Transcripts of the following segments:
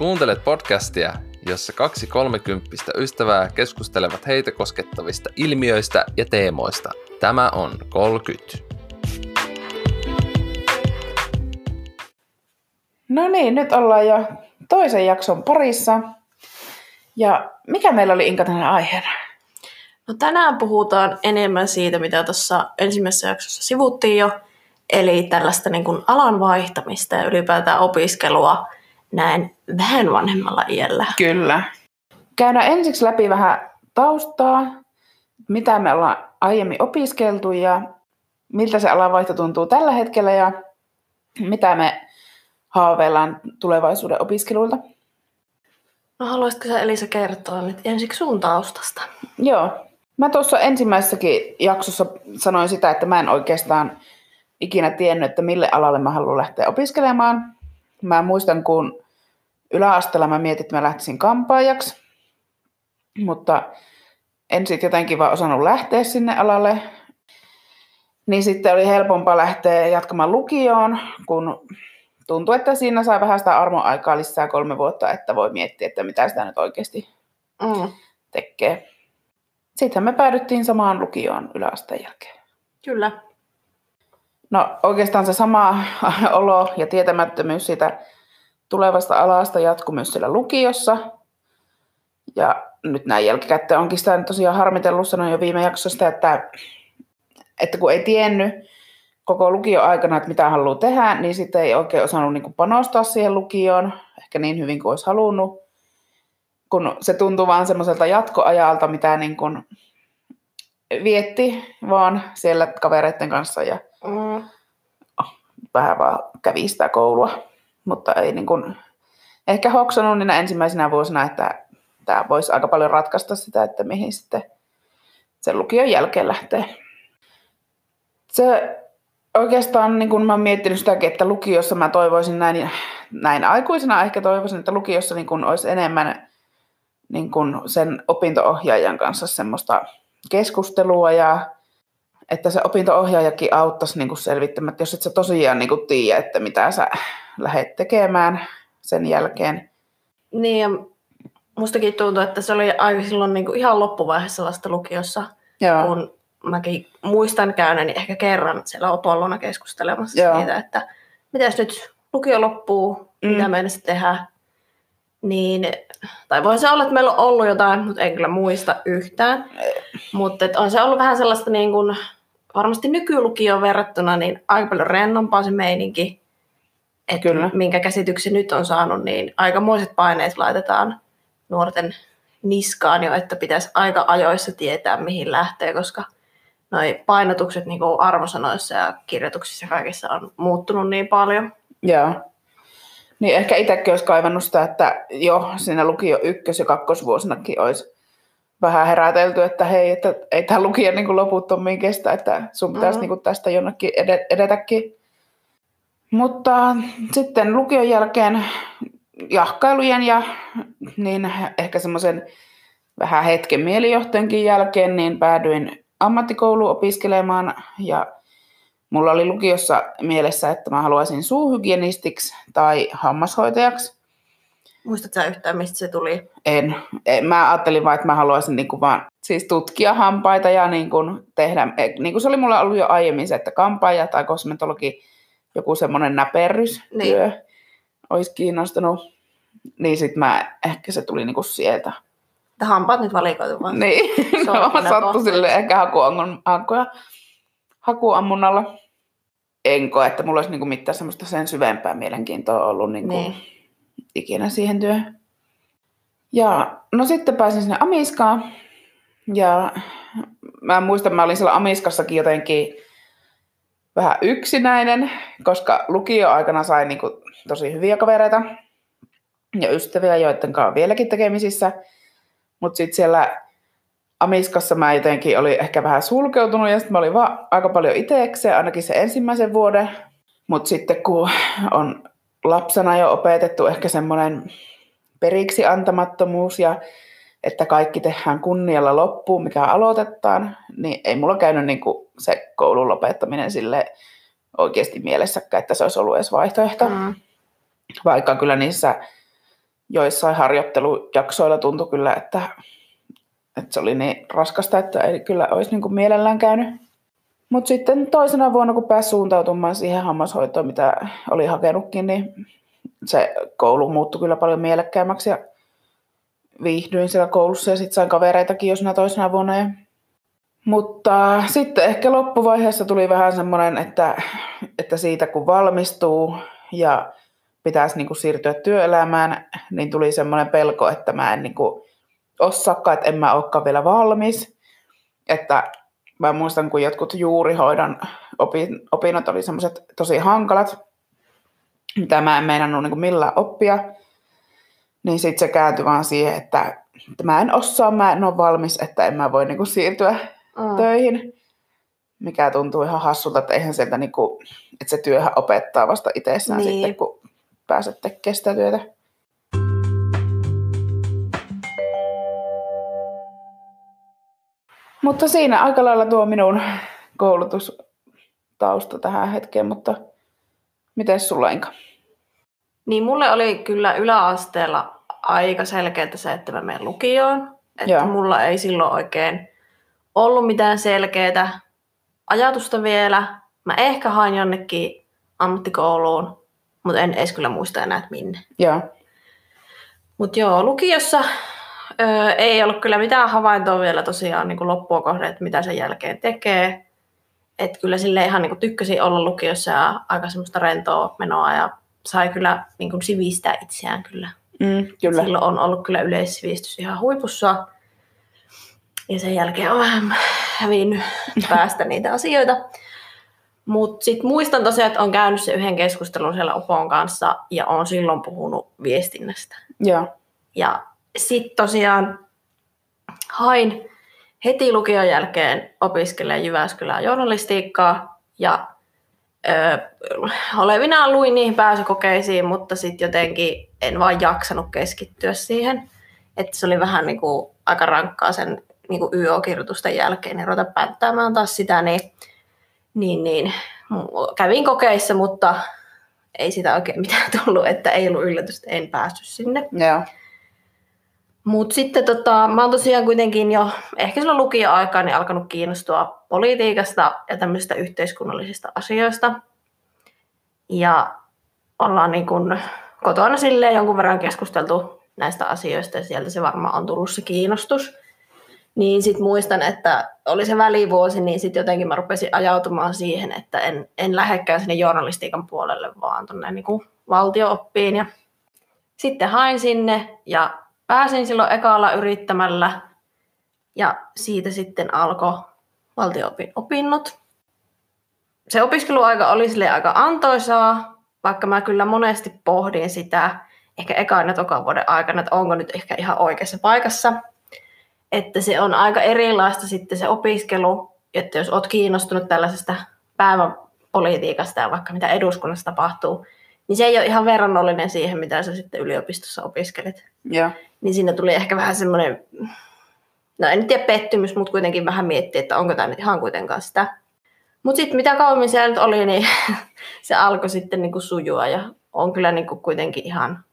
Kuuntelet podcastia, jossa kaksi kolmekymppistä ystävää keskustelevat heitä koskettavista ilmiöistä ja teemoista. Tämä on 30. No niin, nyt ollaan jo toisen jakson parissa. Ja mikä meillä oli Inka tänään aiheena? No tänään puhutaan enemmän siitä, mitä tuossa ensimmäisessä jaksossa sivuttiin jo, eli tällaista niin kuin alan vaihtamista ja ylipäätään opiskelua näin vähän vanhemmalla iällä. Kyllä. Käydään ensiksi läpi vähän taustaa, mitä me ollaan aiemmin opiskeltu ja miltä se alanvaihto tuntuu tällä hetkellä ja mitä me haaveillaan tulevaisuuden opiskeluilta. No haluaisitko sä Elisa kertoa nyt ensiksi sun taustasta? Joo. Mä tuossa ensimmäisessäkin jaksossa sanoin sitä, että mä en oikeastaan ikinä tiennyt, että mille alalle mä haluan lähteä opiskelemaan. Mä muistan, kun yläasteella mä mietin, että mä lähtisin kampaajaksi, mutta en sitten jotenkin vaan osannut lähteä sinne alalle. Niin sitten oli helpompaa lähteä jatkamaan lukioon, kun tuntui, että siinä sai vähän sitä armoaikaa lisää kolme vuotta, että voi miettiä, että mitä sitä nyt oikeasti Mm. tekee. Sittenhän me päädyttiin samaan lukioon yläasteen jälkeen. Kyllä. No oikeastaan se sama olo ja tietämättömyys siitä tulevasta alasta jatkuu myös siellä lukiossa. Ja nyt näin jälkikäteen onkin sitä tosiaan harmitellut, sanoin jo viime jaksosta, että, että kun ei tiennyt koko lukio aikana, että mitä haluaa tehdä, niin sitten ei oikein osannut niin panostaa siihen lukioon, ehkä niin hyvin kuin olisi halunnut. Kun se tuntuu vaan semmoiselta jatkoajalta, mitä niin kuin vietti vaan siellä kavereiden kanssa ja Mm. vähän vaan kävi sitä koulua. Mutta ei niin kuin, ehkä hoksannut niinä ensimmäisenä vuosina, että tämä voisi aika paljon ratkaista sitä, että mihin sitten sen lukion jälkeen lähtee. Se oikeastaan, niin kun mä oon miettinyt sitäkin, että lukiossa mä toivoisin näin, näin aikuisena, ehkä toivoisin, että lukiossa niin kun olisi enemmän niin kun sen opinto-ohjaajan kanssa semmoista keskustelua ja että se opinto-ohjaajakin auttaisi niin kuin selvittämään, että jos et sä tosiaan niin kuin tiedä, että mitä sä lähdet tekemään sen jälkeen. Niin ja mustakin tuntuu, että se oli aika silloin niin kuin ihan loppuvaiheessa vasta lukiossa, Joo, kun mäkin muistan käyneeni ehkä kerran siellä Opollona keskustelemassa Joo. siitä, että mitäs nyt lukio loppuu, mm. mitä meidän sitten tehdä. Niin, tai voi se olla, että meillä on ollut jotain, mutta en kyllä muista yhtään. Mutta on se ollut vähän sellaista niin kuin, varmasti nykylukioon verrattuna niin aika paljon rennompaa se meininki. Et Kyllä. minkä käsityksen nyt on saanut, niin aikamoiset paineet laitetaan nuorten niskaan jo, että pitäisi aika ajoissa tietää, mihin lähtee, koska noi painotukset niin kuin arvosanoissa ja kirjoituksissa ja kaikissa on muuttunut niin paljon. joo. Niin ehkä itsekin olisi kaivannut sitä, että jo siinä lukio ykkös- ja kakkosvuosinakin olisi vähän herätelty, että hei, että ei tämä lukio niin kuin loputtomiin kestä, että sun pitäisi Mhm. niin kuin tästä jonnekin ede- edetäkin. Mutta sitten lukion jälkeen jahkailujen ja niin ehkä semmoisen vähän hetken mielijohtajankin jälkeen, niin päädyin ammattikouluun opiskelemaan ja mulla oli lukiossa mielessä, että mä haluaisin suuhygienistiksi tai hammashoitajaksi. Muistatko sä yhtään, mistä se tuli? En, en, mä ajattelin vaan, että mä haluaisin niinku vaan siis tutkia hampaita ja niinku tehdä, niin kuin se oli mulla ollut jo aiemmin se, että kampaaja tai kosmetologi, joku semmoinen näperrystyö Niin. olisi kiinnostunut. Niin sit mä, ehkä se tuli niinku sieltä. Että hampaat nyt valikoitu vaan. Niin, no, kohta. sille ehkä hakuammun, hakuja, hakuammunnalla. En koe, että mulla olisi niinku mitään semmoista sen syvempää mielenkiintoa ollut niinku Niin. Ikinä siihen työhön. Ja no sitten pääsin sinne Amiskaan. Ja mä muistan, mä olin siellä Amiskassakin jotenkin vähän yksinäinen, koska lukioaikana sain niinku tosi hyviä kavereita ja ystäviä, joiden kanssa vieläkin tekemisissä. Mutta sitten siellä Amiskassa mä jotenkin olin ehkä vähän sulkeutunut ja sitten mä olin vaan aika paljon itsekseen, ainakin se ensimmäisen vuoden. Mutta sitten kun on lapsena jo opetettu ehkä semmoinen periksi antamattomuus ja että kaikki tehdään kunnialla loppuun, mikä aloitetaan, niin ei mulla käynyt niin kuin se koulun lopettaminen sille oikeasti mielessäkään, että se olisi ollut edes vaihtoehto. Mm. Vaikka kyllä niissä joissain harjoittelujaksoilla tuntui kyllä, että, että se oli niin raskasta, että ei kyllä olisi niin kuin mielellään käynyt. Mutta sitten toisena vuonna, kun pääsi suuntautumaan siihen hammashoitoon, mitä oli hakenutkin, niin se koulu muuttui kyllä paljon mielekkäämmäksi ja viihdyin siellä koulussa ja sitten sain kavereitakin jo siinä toisena vuonna. Ja... Mutta sitten ehkä loppuvaiheessa tuli vähän semmoinen, että, että siitä kun valmistuu ja pitäisi niin kuin siirtyä työelämään, niin tuli semmoinen pelko, että mä en niin kuin osaakaan, että en mä olekaan vielä valmis. Että mä muistan, kun jotkut juurihoidon opinnot oli semmoiset tosi hankalat, mitä mä en meinannut niin millään oppia, niin sitten se kääntyi vaan siihen, että, että mä en osaa, mä en ole valmis, että en mä voi niin kuin siirtyä mm. töihin. Mikä tuntuu ihan hassulta, että eihän sieltä, niin kuin, että se työhän opettaa vasta itsessään niin. sitten, kun pääset tekemään sitä työtä. Mutta siinä aika lailla tuo minun koulutustausta tähän hetkeen, mutta miten sulla Inka? Niin mulle oli kyllä yläasteella aika selkeää se, että mä menen lukioon. Että Joo. mulla ei silloin oikein ollut mitään selkeää ajatusta vielä. Mä ehkä hain jonnekin ammattikouluun, mutta en edes kyllä muista enää, että minne. Joo. Mutta joo, lukiossa öö, ei ollut kyllä mitään havaintoa vielä tosiaan niin loppua kohde, että mitä sen jälkeen tekee. Et kyllä sille ihan niin tykkäsin olla lukiossa ja aika semmoista rentoa menoa ja sai kyllä niin kuin sivistää itseään kyllä. Mm, kyllä. Silloin on ollut kyllä yleissivistys ihan huipussa. Ja sen jälkeen on vähän hävinnyt päästä niitä asioita. Mutta sitten muistan tosiaan, että on käynyt se yhden keskustelun siellä Opon kanssa ja on silloin puhunut viestinnästä. Joo. Ja sitten tosiaan hain heti lukion jälkeen opiskelemaan Jyväskylään journalistiikkaa ja ö, olevinaan luin niihin pääsykokeisiin, mutta sitten jotenkin en vaan jaksanut keskittyä siihen. Että se oli vähän niin kuin aika rankkaa sen niin kuin YO-kirjoitusten jälkeen, niin ruveta päättämään taas sitä, niin, niin, niin kävin kokeissa, mutta ei sitä oikein mitään tullut, että ei ollut yllätystä, en päässyt sinne. Joo. Mutta sitten tota, mä oon tosiaan kuitenkin jo ehkä silloin lukio-aikaan niin alkanut kiinnostua politiikasta ja tämmöisistä yhteiskunnallisista asioista. Ja ollaan niin kun kotona silleen jonkun verran keskusteltu näistä asioista ja sieltä se varmaan on tullut se kiinnostus. Niin sitten muistan, että oli se välivuosi, niin sitten jotenkin mä rupesin ajautumaan siihen, että en, en lähdekään sinne journalistiikan puolelle, vaan tuonne niin valtiooppiin. Ja sitten hain sinne ja pääsin silloin ekalla yrittämällä ja siitä sitten alkoi valtioopin opinnot. Se opiskeluaika oli sille aika antoisaa, vaikka mä kyllä monesti pohdin sitä, ehkä ekan ja tokan vuoden aikana, että onko nyt ehkä ihan oikeassa paikassa. Että se on aika erilaista sitten se opiskelu, että jos oot kiinnostunut tällaisesta päivänpolitiikasta ja vaikka mitä eduskunnassa tapahtuu, niin se ei ole ihan verrannollinen siihen, mitä sä sitten yliopistossa opiskelit. Ja. Niin siinä tuli ehkä vähän semmoinen, no en tiedä pettymys, mutta kuitenkin vähän mietti, että onko tämä nyt ihan kuitenkaan sitä. Mutta sitten mitä kauemmin siellä nyt oli, niin se alkoi sitten niinku sujua ja on kyllä niinku kuitenkin ihan,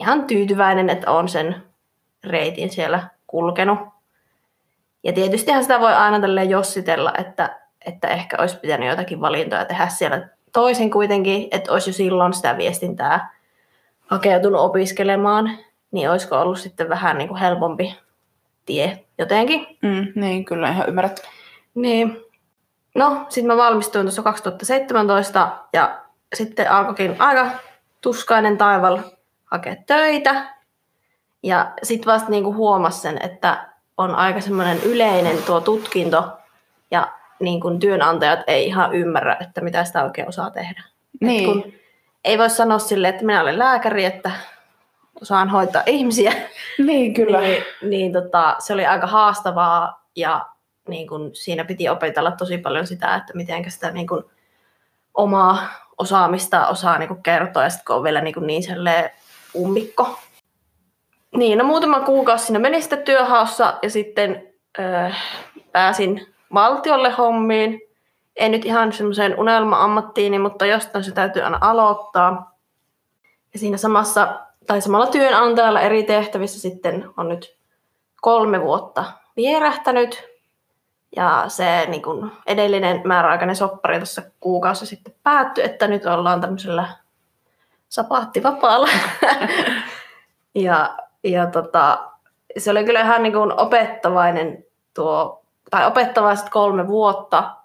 ihan tyytyväinen, että on sen reitin siellä kulkenut. Ja tietystihän sitä voi aina tälleen jossitella, että, että ehkä olisi pitänyt jotakin valintoja tehdä siellä toisin kuitenkin, että olisi jo silloin sitä viestintää hakeutunut opiskelemaan, niin olisiko ollut sitten vähän niin kuin helpompi tie jotenkin. Mm, niin, kyllä ihan ymmärrät. Niin. No, sitten mä valmistuin tuossa 2017 ja sitten alkoikin aika tuskainen taival hakea töitä. Ja sitten vasta niinku huomasin sen, että on aika semmoinen yleinen tuo tutkinto ja niin kuin työnantajat ei ihan ymmärrä, että mitä sitä oikein osaa tehdä. Niin. kun ei voi sanoa sille, että minä olen lääkäri, että osaan hoitaa ihmisiä. Niin, kyllä. niin, niin tota, se oli aika haastavaa ja niin kun siinä piti opetella tosi paljon sitä, että miten sitä niin kun omaa osaamista osaa niin kun kertoa ja sitten kun on vielä niin, kun niin ummikko. Niin, no muutama kuukausi siinä meni sitten työhaussa ja sitten öö, pääsin valtiolle hommiin. Ei nyt ihan semmoiseen unelma-ammattiini, mutta jostain se täytyy aina aloittaa. Ja siinä samassa tai samalla työnantajalla eri tehtävissä sitten on nyt kolme vuotta vierähtänyt. Ja se niin kun edellinen määräaikainen soppari tuossa kuukausi sitten päättyi, että nyt ollaan tämmöisellä sapaattivapaalla. ja ja tota, se oli kyllä ihan niin kuin opettavainen tuo, tai opettavaiset kolme vuotta,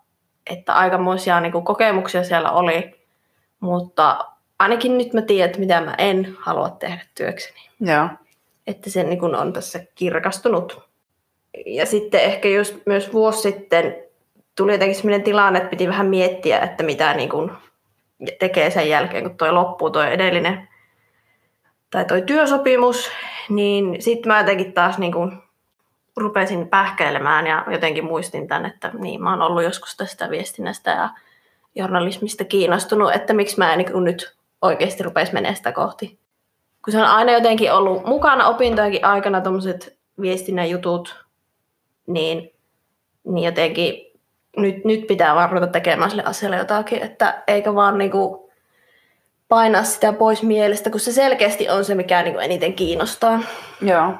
että aikamoisia niin kuin kokemuksia siellä oli, mutta ainakin nyt mä tiedän, että mitä mä en halua tehdä työkseni. Joo. Että se niin kuin on tässä kirkastunut. Ja sitten ehkä just myös vuosi sitten tuli jotenkin sellainen tilanne, että piti vähän miettiä, että mitä niin kuin tekee sen jälkeen, kun toi loppuu toi edellinen tai toi työsopimus, niin sitten mä jotenkin taas niin kuin rupesin pähkäilemään ja jotenkin muistin tämän, että niin, mä oon ollut joskus tästä viestinnästä ja journalismista kiinnostunut, että miksi mä en niin nyt oikeasti rupesi menemään sitä kohti. Kun se on aina jotenkin ollut mukana opintojenkin aikana tuommoiset viestinnän jutut, niin, niin jotenkin nyt, nyt pitää vaan ruveta tekemään sille asialle jotakin, että eikä vaan niinku painaa sitä pois mielestä, kun se selkeästi on se, mikä niinku eniten kiinnostaa. Joo.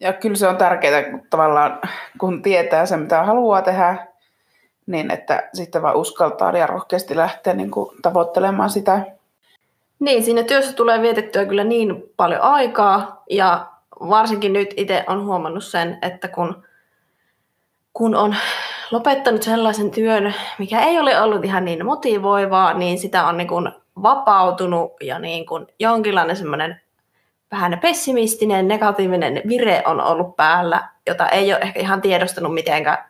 Ja kyllä se on tärkeää, kun tavallaan kun tietää sen, mitä haluaa tehdä, niin että sitten vaan uskaltaa ja rohkeasti lähteä niin kuin tavoittelemaan sitä. Niin, siinä työssä tulee vietettyä kyllä niin paljon aikaa ja varsinkin nyt itse on huomannut sen, että kun, kun on lopettanut sellaisen työn, mikä ei ole ollut ihan niin motivoivaa, niin sitä on niin kuin vapautunut ja niin kuin jonkinlainen semmoinen vähän pessimistinen, negatiivinen vire on ollut päällä, jota ei ole ehkä ihan tiedostanut mitenkä,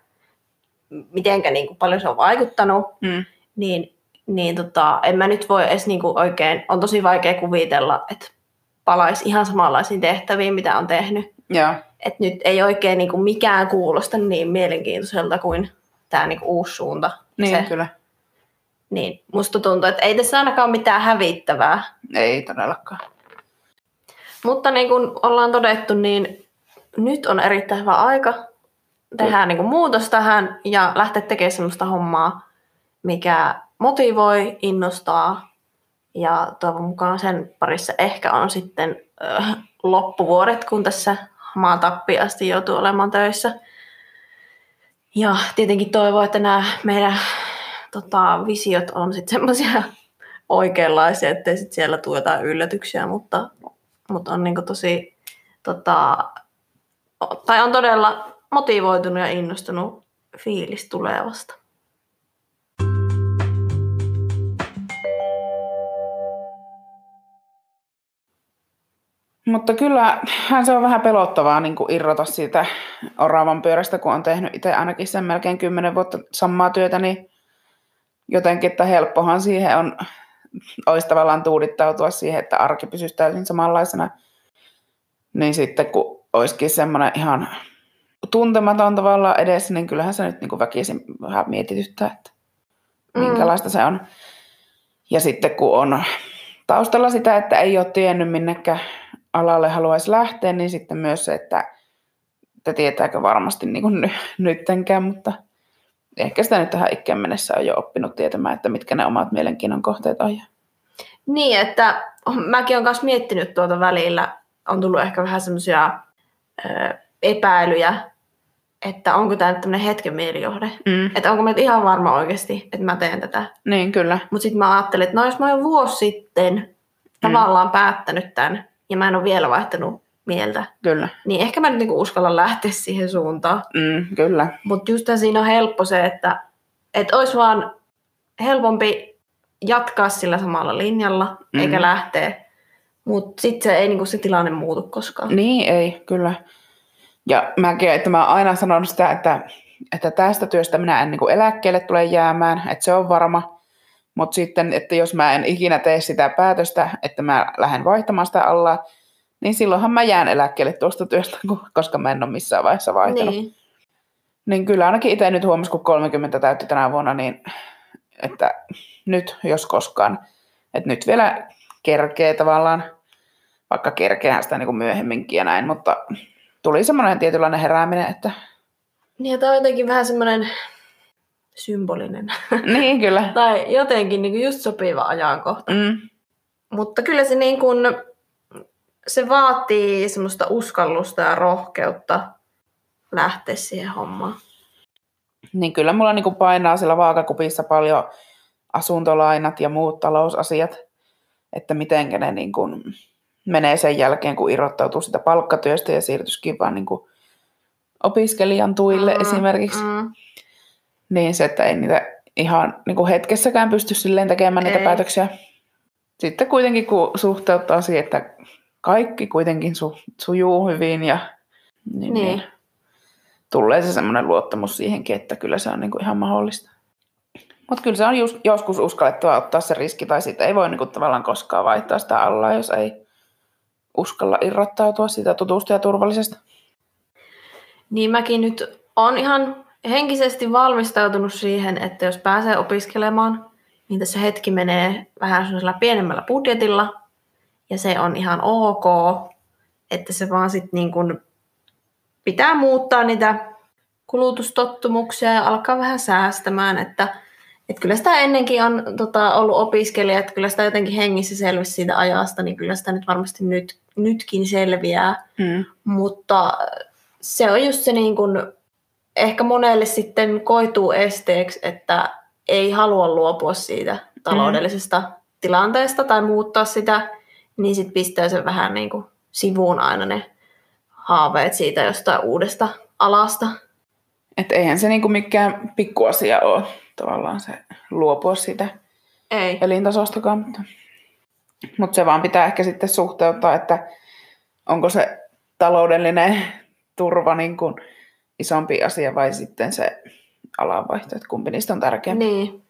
mitenkä niin kuin paljon se on vaikuttanut, Mm. niin, niin tota, en mä nyt voi edes niin kuin oikein, on tosi vaikea kuvitella, että palaisi ihan samanlaisiin tehtäviin, mitä on tehnyt. Joo. Et nyt ei oikein niin kuin mikään kuulosta niin mielenkiintoiselta kuin tämä niin kuin uusi suunta. Niin, Se, kyllä. niin musta tuntuu, että ei tässä ainakaan mitään hävittävää. Ei todellakaan. Mutta niin kuin ollaan todettu, niin nyt on erittäin hyvä aika tehdä niin kuin muutos tähän ja lähteä tekemään sellaista hommaa, mikä motivoi, innostaa ja toivon mukaan sen parissa ehkä on sitten äh, loppuvuodet, kun tässä maan tappiin asti joutuu olemaan töissä. Ja tietenkin toivon, että nämä meidän tota, visiot on sitten semmoisia oikeanlaisia, ettei sit siellä tule jotain yllätyksiä, mutta, mutta on niinku tosi, tota, tai on todella motivoitunut ja innostunut fiilis tulevasta. Mutta kyllähän se on vähän pelottavaa niin kuin irrota siitä oravan pyörästä, kun on tehnyt itse ainakin sen melkein kymmenen vuotta samaa työtä, niin jotenkin, että helppohan siihen on, olisi tavallaan tuudittautua siihen, että arki pysyisi täysin samanlaisena. Niin sitten kun olisikin semmoinen ihan tuntematon tavallaan edessä, niin kyllähän se nyt niin kuin väkisin vähän mietityttää, että Mm. minkälaista se on. Ja sitten kun on taustalla sitä, että ei ole tiennyt minnekään alalle haluaisi lähteä, niin sitten myös se, että, että tietääkö varmasti niin kuin ny, nyttenkään, mutta ehkä sitä nyt tähän ikään mennessä on jo oppinut tietämään, että mitkä ne omat mielenkiinnon kohteet on. Niin, että mäkin olen myös miettinyt tuota välillä, on tullut ehkä vähän semmoisia epäilyjä, että onko tämä nyt tämmöinen hetken mielijohde. Mm. Että onko mä nyt ihan varma oikeasti, että mä teen tätä. Niin, kyllä. Mutta sitten mä ajattelin, että no jos mä oon jo vuosi sitten tavallaan päättänyt tämän, ja mä en ole vielä vaihtanut mieltä, Kyllä. niin ehkä mä nyt niinku uskallan lähteä siihen suuntaan. Mm, kyllä. Mutta just siinä on helppo se, että et olisi vaan helpompi jatkaa sillä samalla linjalla, Mhm. eikä lähteä. Mutta sitten se ei niinku se tilanne muutu koskaan. Niin, ei, kyllä. Ja mäkin, että mä oon aina sanonut sitä, että, että tästä työstä minä en niin kuin eläkkeelle tule jäämään, että se on varma. Mutta sitten, että jos mä en ikinä tee sitä päätöstä, että mä lähden vaihtamaan sitä alla, niin silloinhan mä jään eläkkeelle tuosta työstä, koska mä en ole missään vaiheessa vaihtanut. Niin, Niin. niin kyllä ainakin itse nyt huomasi, kun 30 täytti tänä vuonna, niin että nyt, jos koskaan, että nyt vielä kerkee tavallaan, vaikka kerkeähän sitä niin kuin myöhemminkin ja näin, mutta tuli semmoinen tietynlainen herääminen, että niin ja tämä on jotenkin vähän semmoinen symbolinen. niin kyllä. tai jotenkin niinku just sopiva ajankohta. Mm, Mutta kyllä se niin kuin, se vaatii semmoista uskallusta ja rohkeutta lähteä siihen hommaan. Niin kyllä mulla niin painaa siellä vaakakupissa paljon asuntolainat ja muut talousasiat, että miten ne niin kuin menee sen jälkeen, kun irrottautuu sitä palkkatyöstä ja siirtyisikin vaan niin kuin opiskelijan tuille mm, esimerkiksi. Mm. Niin se, että ei niitä ihan niin kuin hetkessäkään pysty silleen tekemään ei. niitä päätöksiä. Sitten kuitenkin kun suhteuttaa siihen, että kaikki kuitenkin su, sujuu hyvin ja niin, niin. Niin, tulee se semmoinen luottamus siihenkin, että kyllä se on niin kuin ihan mahdollista. Mutta kyllä se on just, joskus uskallettava ottaa se riski, tai sitten ei voi niinku tavallaan koskaan vaihtaa sitä alla, jos ei uskalla irrottautua siitä tutusta ja turvallisesta. Niin mäkin nyt on ihan henkisesti valmistautunut siihen, että jos pääsee opiskelemaan, niin tässä hetki menee vähän sellaisella pienemmällä budjetilla, ja se on ihan ok, että se vaan sitten niin kun pitää muuttaa niitä kulutustottumuksia ja alkaa vähän säästämään, että et kyllä sitä ennenkin on tota, ollut opiskelija, että kyllä sitä jotenkin hengissä selvisi siitä ajasta, niin kyllä sitä nyt varmasti nyt, nytkin selviää. Mm. Mutta se on just se niin kun, ehkä monelle sitten koituu esteeksi, että ei halua luopua siitä taloudellisesta mm. tilanteesta tai muuttaa sitä, niin sitten pistää sen vähän niin kuin sivuun aina ne haaveet siitä jostain uudesta alasta. Että eihän se niinku mikään pikkuasia ole tavallaan se luopua siitä Ei. elintasostakaan. Mutta, mutta se vaan pitää ehkä sitten suhteuttaa, että onko se taloudellinen turva niin kuin isompi asia vai sitten se alanvaihto, että kumpi niistä on tärkeämpi. Niin.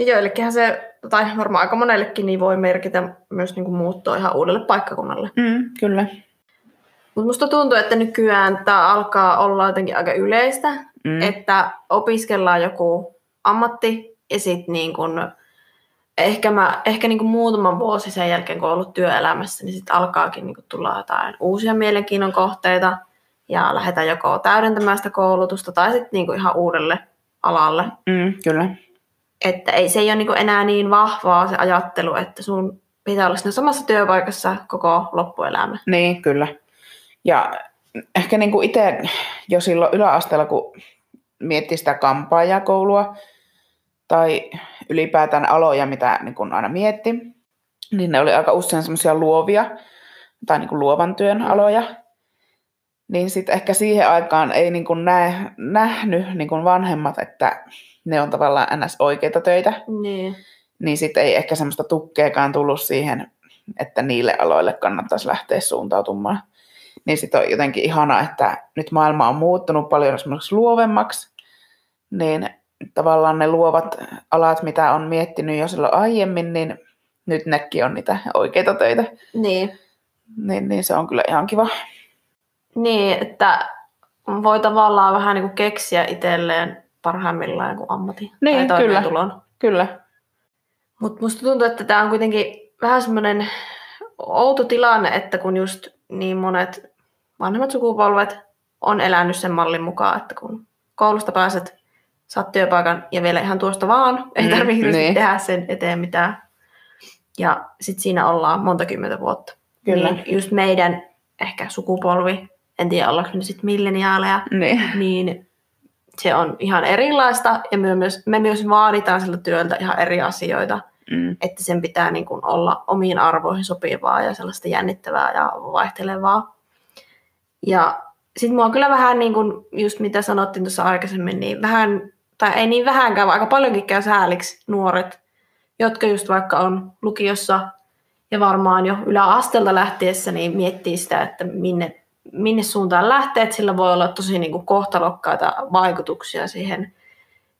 Ja joillekinhan se, tai varmaan aika monellekin, niin voi merkitä myös niin kuin muuttoa ihan uudelle paikkakunnalle. Mm, kyllä. Mutta musta tuntuu, että nykyään tämä alkaa olla jotenkin aika yleistä, mm. että opiskellaan joku ammatti ja sitten niin kun, ehkä, mä, ehkä niin muutaman vuosi sen jälkeen, kun olen ollut työelämässä, niin sitten alkaakin niin tulla jotain uusia mielenkiinnon kohteita ja lähdetään joko täydentämään sitä koulutusta tai sitten niin ihan uudelle alalle. Mm, kyllä. Että ei, se ei ole niin enää niin vahvaa se ajattelu, että sun pitää olla siinä samassa työpaikassa koko loppuelämä. Niin, kyllä. Ja ehkä niin kuin itse jo silloin yläasteella, kun miettii sitä kampaajakoulua tai ylipäätään aloja, mitä niin kuin aina mietti, niin ne oli aika usein semmoisia luovia tai niin kuin luovan työn aloja. Niin sitten ehkä siihen aikaan ei niin kuin näe, nähnyt niin kuin vanhemmat, että ne on tavallaan ns. oikeita töitä. Niin. Niin sitten ei ehkä semmoista tukkeakaan tullut siihen, että niille aloille kannattaisi lähteä suuntautumaan. Niin sitten on jotenkin ihana, että nyt maailma on muuttunut paljon esimerkiksi luovemmaksi, niin tavallaan ne luovat alat, mitä on miettinyt jo silloin aiemmin, niin nyt nekin on niitä oikeita töitä. Niin. Niin, niin se on kyllä ihan kiva. Niin, että voi tavallaan vähän niin kuin keksiä itselleen parhaimmillaan joku ammatti niin, tai kyllä, kyllä. Mutta musta tuntuu, että tämä on kuitenkin vähän semmoinen outo tilanne, että kun just niin monet vanhemmat sukupolvet on elänyt sen mallin mukaan, että kun koulusta pääset, saat työpaikan ja vielä ihan tuosta vaan, ei mm, tarvitse niin. tehdä sen eteen mitään. Ja sitten siinä ollaan monta kymmentä vuotta. Kyllä. Niin just meidän ehkä sukupolvi, en tiedä ollaanko me sitten milleniaaleja, niin. niin se on ihan erilaista ja me myös, me myös vaaditaan siltä työltä ihan eri asioita. Mm. Että sen pitää niin kuin olla omiin arvoihin sopivaa ja sellaista jännittävää ja vaihtelevaa. Ja sitten mua kyllä vähän niin kuin, just mitä sanottiin tuossa aikaisemmin, niin vähän, tai ei niin vähänkään, vaan aika paljonkin käy sääliksi nuoret, jotka just vaikka on lukiossa ja varmaan jo yläastelta lähtiessä, niin miettii sitä, että minne, minne suuntaan lähtee, että sillä voi olla tosi niin kuin kohtalokkaita vaikutuksia siihen,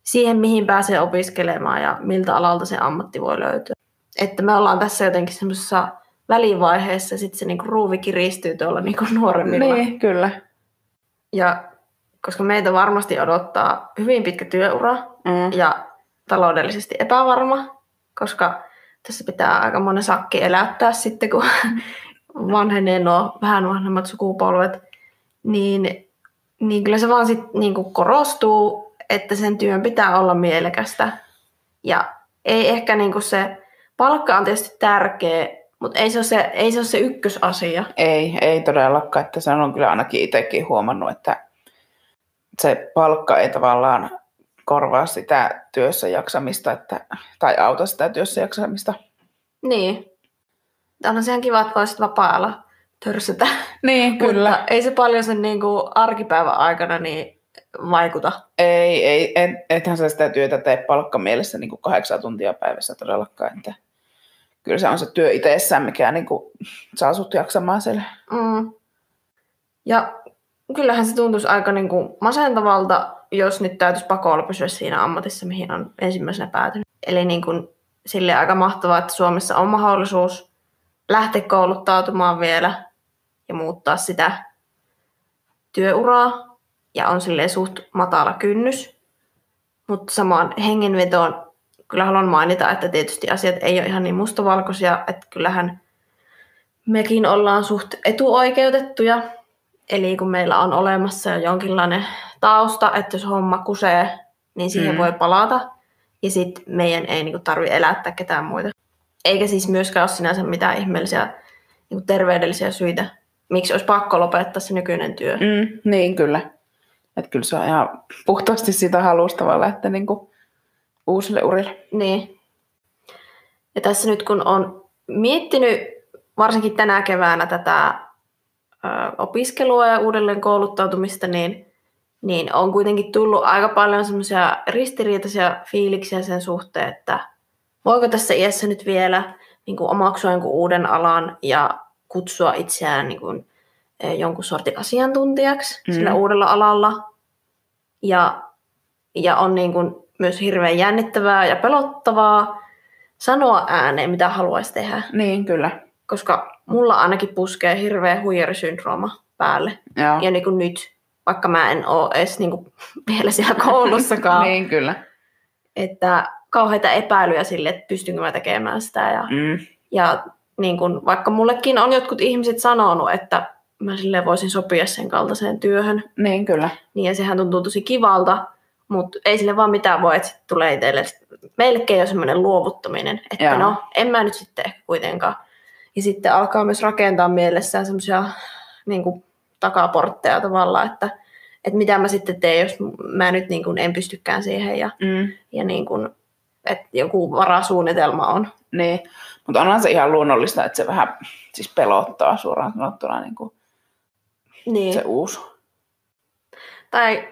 siihen, mihin pääsee opiskelemaan ja miltä alalta se ammatti voi löytyä. Että me ollaan tässä jotenkin semmoisessa välivaiheessa sitten se niinku ruuvi kiristyy tuolla niinku nuoremmilla. Niin, kyllä. Ja koska meitä varmasti odottaa hyvin pitkä työura mm. ja taloudellisesti epävarma, koska tässä pitää aika monen sakki elättää sitten, kun vanhenee nuo vähän vanhemmat sukupolvet, niin, niin kyllä se vaan sit niin korostuu, että sen työn pitää olla mielekästä. Ja ei ehkä niin se palkka on tietysti tärkeä, Mutta ei, se ole se, ei se ole se ykkösasia. Ei, ei todellakaan, että sen on kyllä ainakin itsekin huomannut, että se palkka ei tavallaan korvaa sitä työssä jaksamista, että, tai auta sitä työssä jaksamista. Niin. Onhan se ihan kiva, että voisit vapaa-ajalla törsätä. Niin, kyllä. Mutta ei se paljon sen niin kuin arkipäivän aikana niin vaikuta. Ei, ei et, ethän sä sitä työtä tee palkkamielessä niin kuin kahdeksan tuntia päivässä todellakaan. Että kyllä se on se työ itsessään, mikä niin kuin saa sut jaksamaan siellä. Mm. Ja kyllähän se tuntuisi aika niin kuin masentavalta, jos nyt täytyisi pakolla pysyä siinä ammatissa, mihin on ensimmäisenä päätynyt. Eli niin kuin, sille aika mahtavaa, että Suomessa on mahdollisuus lähteä kouluttautumaan vielä ja muuttaa sitä työuraa. Ja on sille suht matala kynnys. Mutta samaan hengenvetoon kyllä haluan mainita, että tietysti asiat ei ole ihan niin mustavalkoisia, että kyllähän mekin ollaan suht etuoikeutettuja. Eli kun meillä on olemassa jo jonkinlainen tausta, että jos homma kusee, niin siihen Mm. voi palata. Ja sitten meidän ei niinku tarvitse elättää ketään muita. Eikä siis myöskään ole sinänsä mitään ihmeellisiä niinku terveydellisiä syitä, miksi olisi pakko lopettaa se nykyinen työ. Mm, niin, kyllä. Että kyllä se on ihan puhtaasti sitä halusta lähteä niin kuin uusille urille. Niin. Ja tässä nyt kun on miettinyt varsinkin tänä keväänä tätä ö, opiskelua ja uudelleen kouluttautumista, niin, niin on kuitenkin tullut aika paljon semmoisia ristiriitaisia fiiliksiä sen suhteen, että voiko tässä iässä nyt vielä niin kuin omaksua jonkun uuden alan ja kutsua itseään niin kuin, eh, jonkun sortin asiantuntijaksi mm. sillä uudella alalla. Ja, ja on niin kuin myös hirveän jännittävää ja pelottavaa sanoa ääneen, mitä haluaisi tehdä. Niin, kyllä. Koska mulla ainakin puskee hirveä huijarisyndrooma päälle. Joo. Ja niin kuin nyt, vaikka mä en ole edes niin kuin vielä siellä koulussakaan, niin, kyllä. että kauheita epäilyjä sille, että pystynkö mä tekemään sitä. Ja, Mm. ja niin kuin, vaikka mullekin on jotkut ihmiset sanonut, että mä silleen voisin sopia sen kaltaiseen työhön, Niin, kyllä. niin ja sehän tuntuu tosi kivalta, mutta ei sille vaan mitään voi, että sit tulee itselle melkein jo semmoinen luovuttaminen, että Joo. no, en mä nyt sitten ehkä kuitenkaan. Ja sitten alkaa myös rakentaa mielessään semmoisia niin kuin, takaportteja tavallaan, että, että mitä mä sitten teen, jos mä nyt niin kuin, en pystykään siihen ja, Mm. ja niin kuin, että joku varasuunnitelma on. Niin. Mutta onhan se ihan luonnollista, että se vähän siis pelottaa suoraan sanottuna niin kuin Niin. se uusi. Tai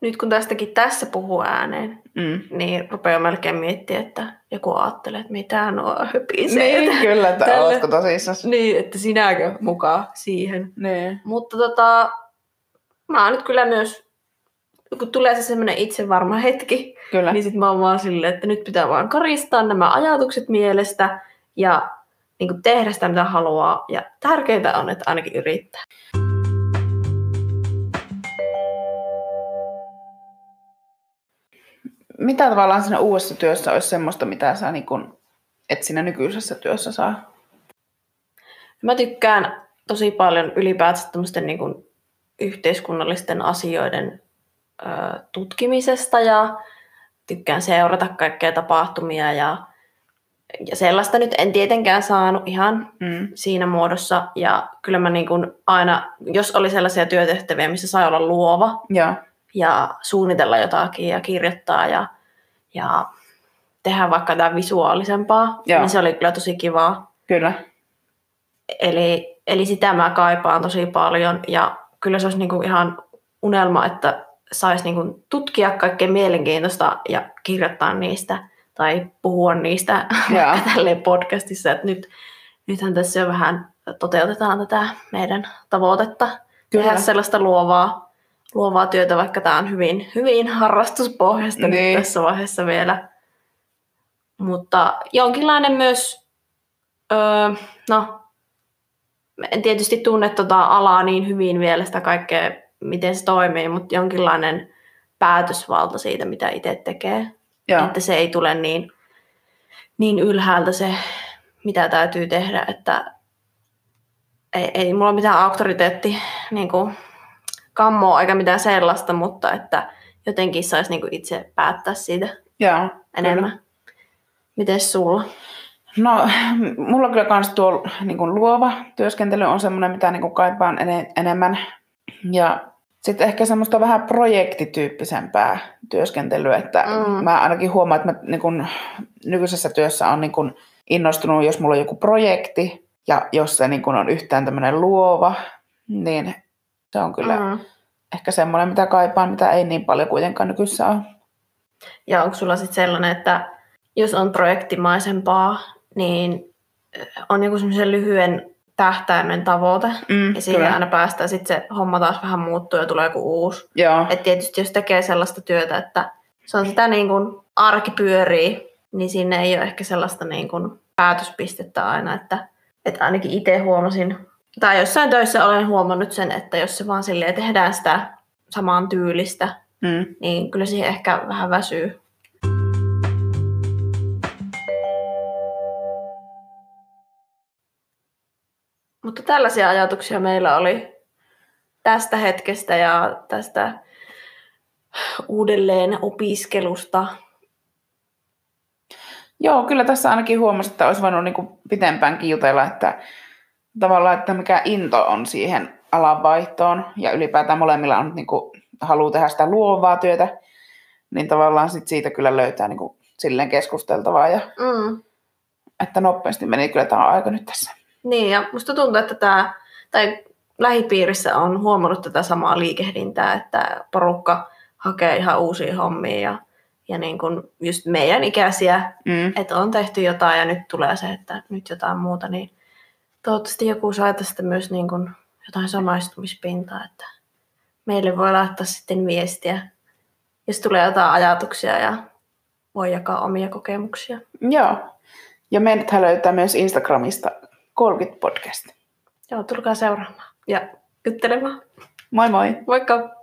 nyt kun tästäkin tässä puhuu ääneen, Mm. niin rupeaa melkein miettiä, että joku ajattelee, että mitä nuo höpisee. Niin, kyllä, että Tälle- oletko tosissaan. Niin, että sinäkö mukaan siihen. Niin. Mutta tota, mä oon nyt kyllä myös, kun tulee se semmoinen itsevarma hetki, Kyllä. niin sit mä oon vaan silleen, että nyt pitää vaan karistaa nämä ajatukset mielestä ja niin kuin tehdä sitä, mitä haluaa. Ja tärkeintä on, että ainakin yrittää. Mitä tavallaan siinä uudessa työssä olisi semmoista, mitä sä niin kun, et siinä nykyisessä työssä saa? Mä tykkään tosi paljon ylipäätään tämmöisten niin kuin yhteiskunnallisten asioiden ö, tutkimisesta ja tykkään seurata kaikkea tapahtumia ja, ja sellaista nyt en tietenkään saanut ihan Mm. siinä muodossa. Ja kyllä mä niin kuin aina, jos oli sellaisia työtehtäviä, missä sai olla luova Joo. ja suunnitella jotakin ja kirjoittaa ja, ja tehdä vaikka jotain visuaalisempaa, Joo. niin se oli kyllä tosi kivaa. Kyllä. Eli, eli sitä mä kaipaan tosi paljon ja kyllä se olisi niinku ihan unelma, että saisi niinku tutkia kaikkea mielenkiintoista ja kirjoittaa niistä tai puhua niistä tälleen podcastissa, että nyt, nythän tässä jo vähän toteutetaan tätä meidän tavoitetta Kyllä. tehdä sellaista luovaa, luovaa työtä, vaikka tämä on hyvin, hyvin harrastuspohjasta niin. Niin. nyt tässä vaiheessa vielä. Mutta jonkinlainen myös, öö, no en tietysti tunne tota alaa niin hyvin vielä sitä kaikkea, miten se toimii, mutta jonkinlainen päätösvalta siitä, mitä itse tekee. Joo. Että se ei tule niin, niin ylhäältä se, mitä täytyy tehdä, että ei, ei mulla ole mitään auktoriteetti niin kuin, kammoa eikä mitään sellaista, mutta että jotenkin saisi niin itse päättää siitä Joo. enemmän. Miten sulla? No, mulla kyllä kans tuo niin kuin luova työskentely on semmoinen, mitä niin kuin kaipaan ene- enemmän. Ja sitten ehkä semmoista vähän projektityyppisempää työskentelyä, että Mm. mä ainakin huomaan, että mä niin kun, nykyisessä työssä on niin kun innostunut, jos mulla on joku projekti ja jos se niin kun on yhtään tämmöinen luova, niin se on kyllä mm. Ehkä semmoinen, mitä kaipaan, mitä ei niin paljon kuitenkaan nykyssä ole. Ja onko sulla sitten sellainen, että jos on projektimaisempaa, niin on joku semmoisen lyhyen tähtäimen tavoite, Mm, ja siihen aina päästään, sitten se homma taas vähän muuttuu ja tulee joku uusi. Joo, Et tietysti jos tekee sellaista työtä, että se on sitä niin kuin arki pyörii, niin sinne ei ole ehkä sellaista niin kuin päätöspistettä aina, että, että ainakin itse huomasin, tai jossain töissä olen huomannut sen, että jos se vaan silleen tehdään sitä samaan tyylistä, mm. niin kyllä siihen ehkä vähän väsyy. Mutta tällaisia ajatuksia meillä oli tästä hetkestä ja tästä uudelleen opiskelusta. Joo, kyllä tässä ainakin huomasi, että olisi voinut niinku pitempäänkin jutella, että tavallaan, että mikä into on siihen alanvaihtoon ja ylipäätään molemmilla on niinku halu tehdä sitä luovaa työtä, niin tavallaan sit siitä kyllä löytää niinku silleen keskusteltavaa ja Mm. että nopeasti meni kyllä tämä aika nyt tässä. Niin, ja musta tuntuu, että tämä, tai lähipiirissä on huomannut tätä samaa liikehdintää, että porukka hakee ihan uusia hommia ja, ja niin kun just meidän ikäisiä, Mm. että on tehty jotain ja nyt tulee se, että nyt jotain muuta, niin toivottavasti joku saa tästä myös niin kun jotain samaistumispintaa, että meille voi laittaa sitten viestiä, jos tulee jotain ajatuksia ja voi jakaa omia kokemuksia. Joo. Ja meidät löytää myös Instagramista 30 podcast. Joo, tulkaa seuraamaan ja juttelemaan. Moi moi! Moikka!